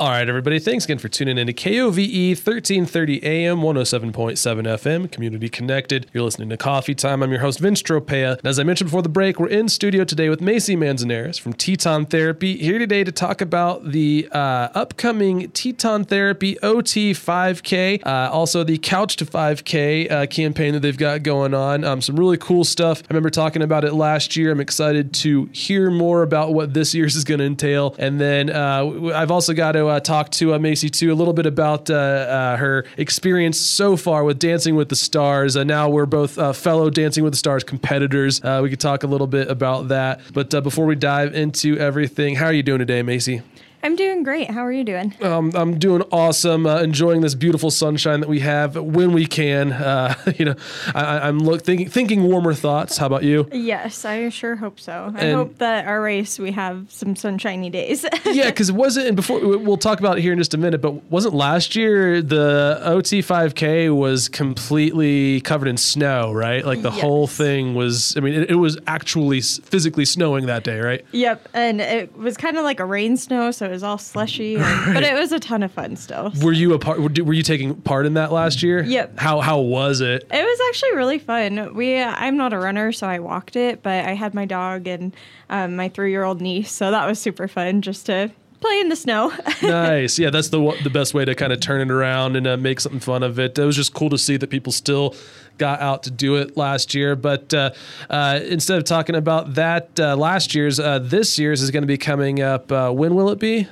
All right, everybody. Thanks again for tuning in to KOVE 1330 AM, 107.7 FM, Community Connected. You're listening to Coffee Time. I'm your host, Vince Tropea. And as I mentioned before the break, we're in studio today with Maycee Manzanares from Teton Therapy, here today to talk about the uh, upcoming Teton Therapy OT 5K, uh, also the Couch to 5K uh, campaign that they've got going on. Um, some really cool stuff. I remember talking about it last year. I'm excited to hear more about what this year's is going to entail. And then uh, I've also got to uh, talk to uh, Maycee too a little bit about uh, uh, her experience so far with Dancing with the Stars. Uh, now we're both uh, fellow Dancing with the Stars competitors. Uh, we could talk a little bit about that. But uh, before we dive into everything, how are you doing today, Maycee? I'm doing great. How are you doing? Um, I'm doing awesome. Uh, enjoying this beautiful sunshine that we have when we can. Uh, you know, I, I'm look, thinking thinking warmer thoughts. How about you? Yes, I sure hope so. I And- hope that our race we have some sunshiny days. yeah, because wasn't and before we'll talk about it here in just a minute, but wasn't last year the OT 5K was completely covered in snow, right? Like the whole thing was. I mean, it, it was actually physically snowing that day, right? yep, and it was kind of like a rain snow, so it was all slushy, and, but it was a ton of fun still. Were you a part? Were were you taking part in that last year? Yep. How how was it? It was actually really fun. We I'm not a runner, so I walked it, but I had my dog and um, my three year old niece, so that was super fun just to play in the snow. nice. Yeah, that's the the best way to kind of turn it around and uh, make something fun of it. It was just cool to see that people still got out to do it last year. But uh, uh, instead of talking about that uh, last year's, uh, this year's is going to be coming up. Uh, when will it be?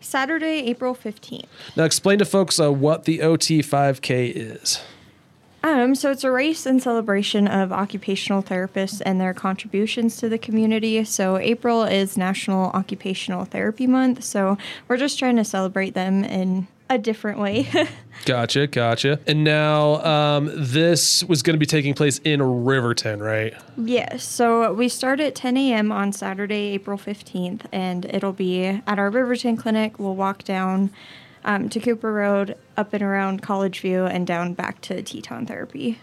Saturday, April 15th. Now, explain to folks uh, what the OT 5K is. Um, so it's a race and celebration of occupational therapists and their contributions to the community. So April is National Occupational Therapy Month. So we're just trying to celebrate them in a different way. Gotcha, gotcha. And now um, this was going to be taking place in Riverton, right? yes. So we start at 10 a.m. on Saturday, April 15th, and it'll be at our Riverton clinic. We'll walk down um, to Cooper Road, up and around College View, and down back to Teton Therapy.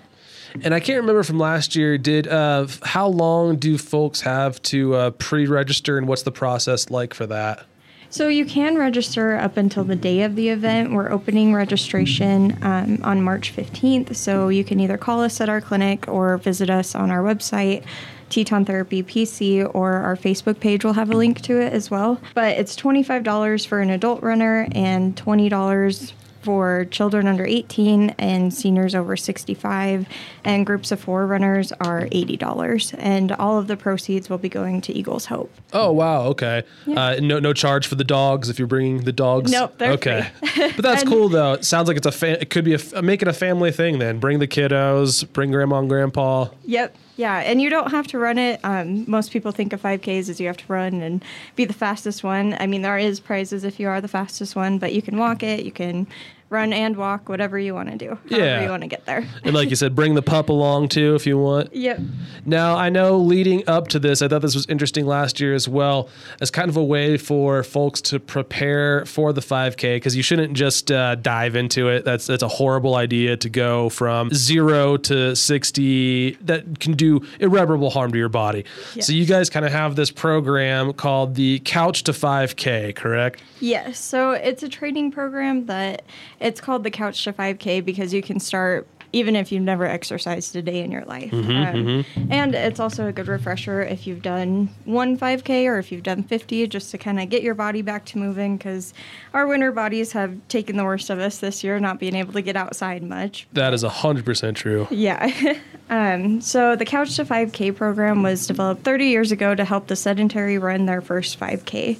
And I can't remember from last year. Did uh, how long do folks have to uh, pre-register, and what's the process like for that? So you can register up until the day of the event. We're opening registration um, on March 15th, so you can either call us at our clinic or visit us on our website. Teton Therapy PC or our Facebook page will have a link to it as well. But it's $25 for an adult runner and $20 for children under 18 and seniors over 65 and groups of four runners are $80 and all of the proceeds will be going to eagles hope Oh wow, okay. Uh, no, no charge for the dogs if you're bringing the dogs. Nope, they're okay. but that's cool though. It sounds like it's a fa- it could be a f- make it a family thing. Then bring the kiddos, bring grandma and grandpa. Yep. Yeah, and you don't have to run it. Um, most people think of 5Ks as you have to run and be the fastest one. I mean, there is prizes if you are the fastest one, but you can walk it, you can run and walk, whatever you want to do, however Yeah. you want to get there. And like you said, bring the pup along too if you want. Yep. Now, I know leading up to this, I thought this was interesting last year as well, as kind of a way for folks to prepare for the 5K because you shouldn't just uh, dive into it. That's that's a horrible idea to go from zero to 60. That can do irreparable harm to your body. So you guys kind of have this program called the Couch to 5K, correct? Yes. So it's a training program that it's called the Couch to 5K because you can start even if you've never exercised a day in your life. um, And it's also a good refresher if you've done one 5K or if you've done 50, just to kind of get your body back to moving because our winter bodies have taken the worst of us this year, not being able to get outside much. That is 100% true. Yeah. um, so the Couch to 5K program was developed 30 years ago to help the sedentary run their first 5K.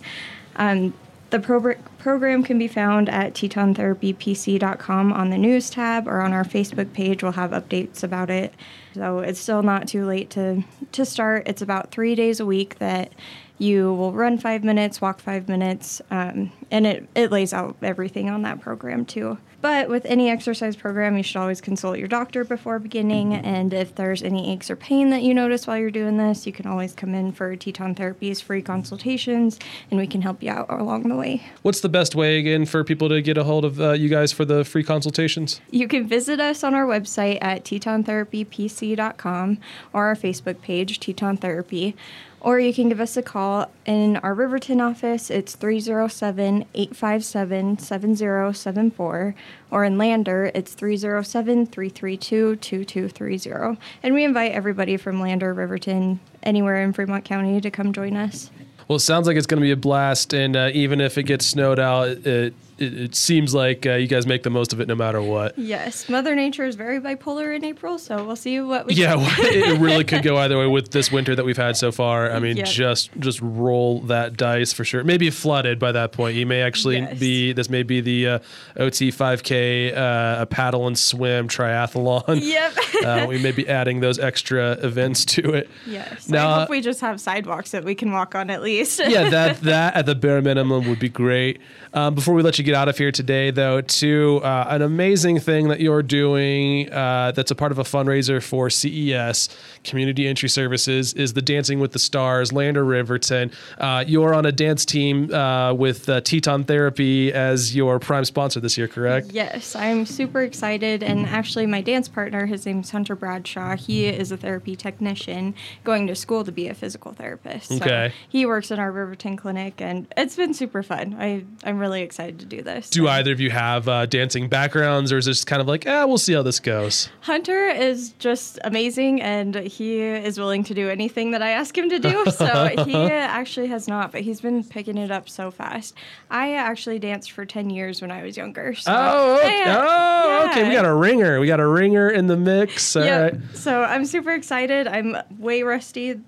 Um, the progr- program can be found at tetontherapypc.com on the news tab or on our Facebook page. We'll have updates about it. So it's still not too late to, to start. It's about three days a week that you will run five minutes, walk five minutes, um, and it, it lays out everything on that program too. But with any exercise program, you should always consult your doctor before beginning. And if there's any aches or pain that you notice while you're doing this, you can always come in for Teton Therapy's free consultations, and we can help you out along the way. What's the best way again for people to get a hold of uh, you guys for the free consultations? You can visit us on our website at tetontherapypc.com or our Facebook page, Teton Therapy. Or you can give us a call in our Riverton office. It's 307 857 7074. Or in Lander, it's 307 332 2230. And we invite everybody from Lander, Riverton, anywhere in Fremont County to come join us. Well, it sounds like it's going to be a blast, and uh, even if it gets snowed out, it it, it seems like uh, you guys make the most of it no matter what. Yes, Mother Nature is very bipolar in April, so we'll see what we. Yeah, it really could go either way with this winter that we've had so far. I mean, Yep. just just roll that dice for sure. Maybe flooded by that point. You may actually Yes. be. This may be the uh, OT 5K, uh, a paddle and swim triathlon. Yep. uh, we may be adding those extra events to it. yes. Now, I hope we just have sidewalks that we can walk on at least. yeah, that that at the bare minimum would be great. Um, before we let you get out of here today, though, to uh, an amazing thing that you're doing uh, that's a part of a fundraiser for CES Community Entry Services is the Dancing with the Stars, Lander Riverton. Uh, you're on a dance team uh, with uh, Teton Therapy as your prime sponsor this year, correct? Yes, I'm super excited. And actually, my dance partner, his name's Hunter Bradshaw. He is a therapy technician going to school to be a physical therapist. So Okay. he works in our Riverton clinic, and it's been super fun. I, I'm really excited to do this. Do either of you have uh, dancing backgrounds, or is this kind of like, ah, we'll see how this goes? Hunter is just amazing, and he is willing to do anything that I ask him to do. So he actually has not, but he's been picking it up so fast. I actually danced for 10 years when I was younger. So Oh, okay. Yeah. oh, okay. We got a ringer. We got a ringer in the mix. All yeah. right. So I'm super excited. I'm way rusty,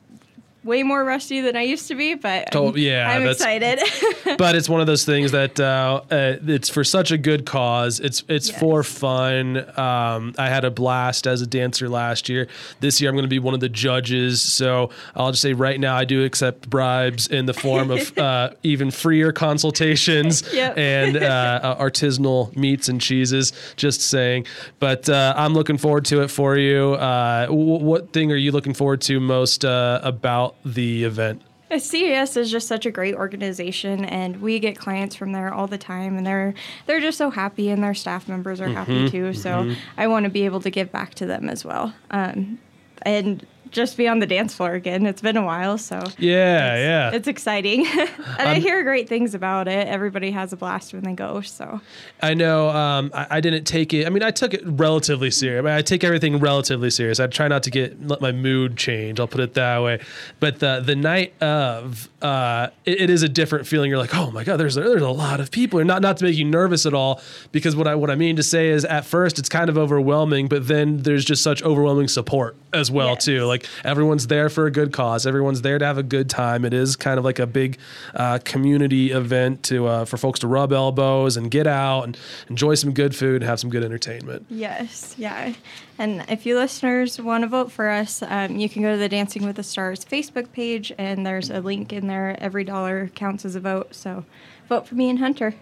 way more rusty than I used to be, but I'm, yeah, I'm excited. but it's one of those things that uh, uh, it's for such a good cause. It's it's Yes. for fun. Um, I had a blast as a dancer last year. This year I'm going to be one of the judges. So I'll just say right now I do accept bribes in the form of uh, even freer consultations Yep. and uh, artisanal meats and cheeses. Just saying. But uh, I'm looking forward to it for you. Uh, w- what thing are you looking forward to most uh, about the event? CES is just such a great organization, and we get clients from there all the time, and they're they're just so happy, and their staff members are Mm-hmm, happy too. So I want to be able to give back to them as well, um, and just be on the dance floor again. It's been a while, so Yeah, yeah. it's exciting, and I hear great things about it. Everybody has a blast when they go. So I know um, I, I didn't take it. I mean, I took it relatively serious. I mean, I take everything relatively serious. I try not to get let my mood change. I'll put it that way. But the the night of, uh, it, it is a different feeling. You're like, oh my god, there's there's a lot of people. And not not to make you nervous at all, because what I what I mean to say is, at first it's kind of overwhelming, but then there's just such overwhelming support as well Yes. too. Like everyone's there for a good cause. Everyone's there to have a good time. It is kind of like a big uh, community event to uh, for folks to rub elbows and get out and enjoy some good food and have some good entertainment. Yes, yeah. And if you listeners want to vote for us, um, you can go to the Dancing with the Stars Facebook page, and there's a link in there. Every dollar counts as a vote. So vote for me and Hunter.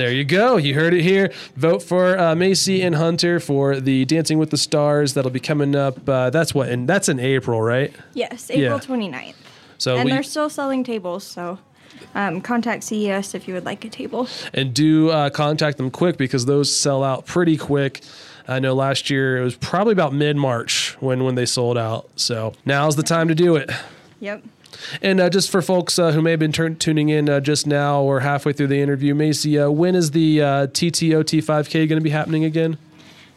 There you go. You heard it here. Vote for uh, Maycee and Hunter for the Dancing with the Stars. That'll be coming up. Uh, that's what, and that's in April, right? Yes, April Yeah. 29th. So and we they're still selling tables, so um, contact CES if you would like a table. and do uh, contact them quick because those sell out pretty quick. I know last year it was probably about mid March when when they sold out. So now's the time to do it. Yep. And uh, just for folks uh, who may have been turn- tuning in uh, just now or halfway through the interview, Maycee, uh, when is the uh, TTOT 5K going to be happening again?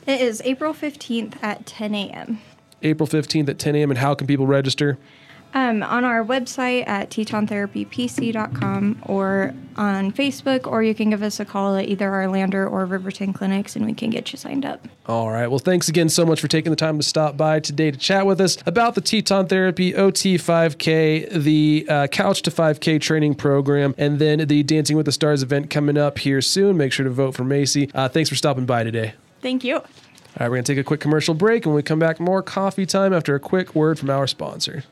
It is April 15th at 10 a.m. April 15th at 10 a.m. And how can people register? Um, on our website at tetontherapypc.com or on Facebook, or you can give us a call at either our Lander or Riverton clinics and we can get you signed up. All right. Well, thanks again so much for taking the time to stop by today to chat with us about the Teton Therapy OT 5K, the uh, Couch to 5K training program, and then the Dancing with the Stars event coming up here soon. Make sure to vote for Maycee. Uh, thanks for stopping by today. Thank you. All right, we're going to take a quick commercial break. and When we come back, more coffee time after a quick word from our sponsor.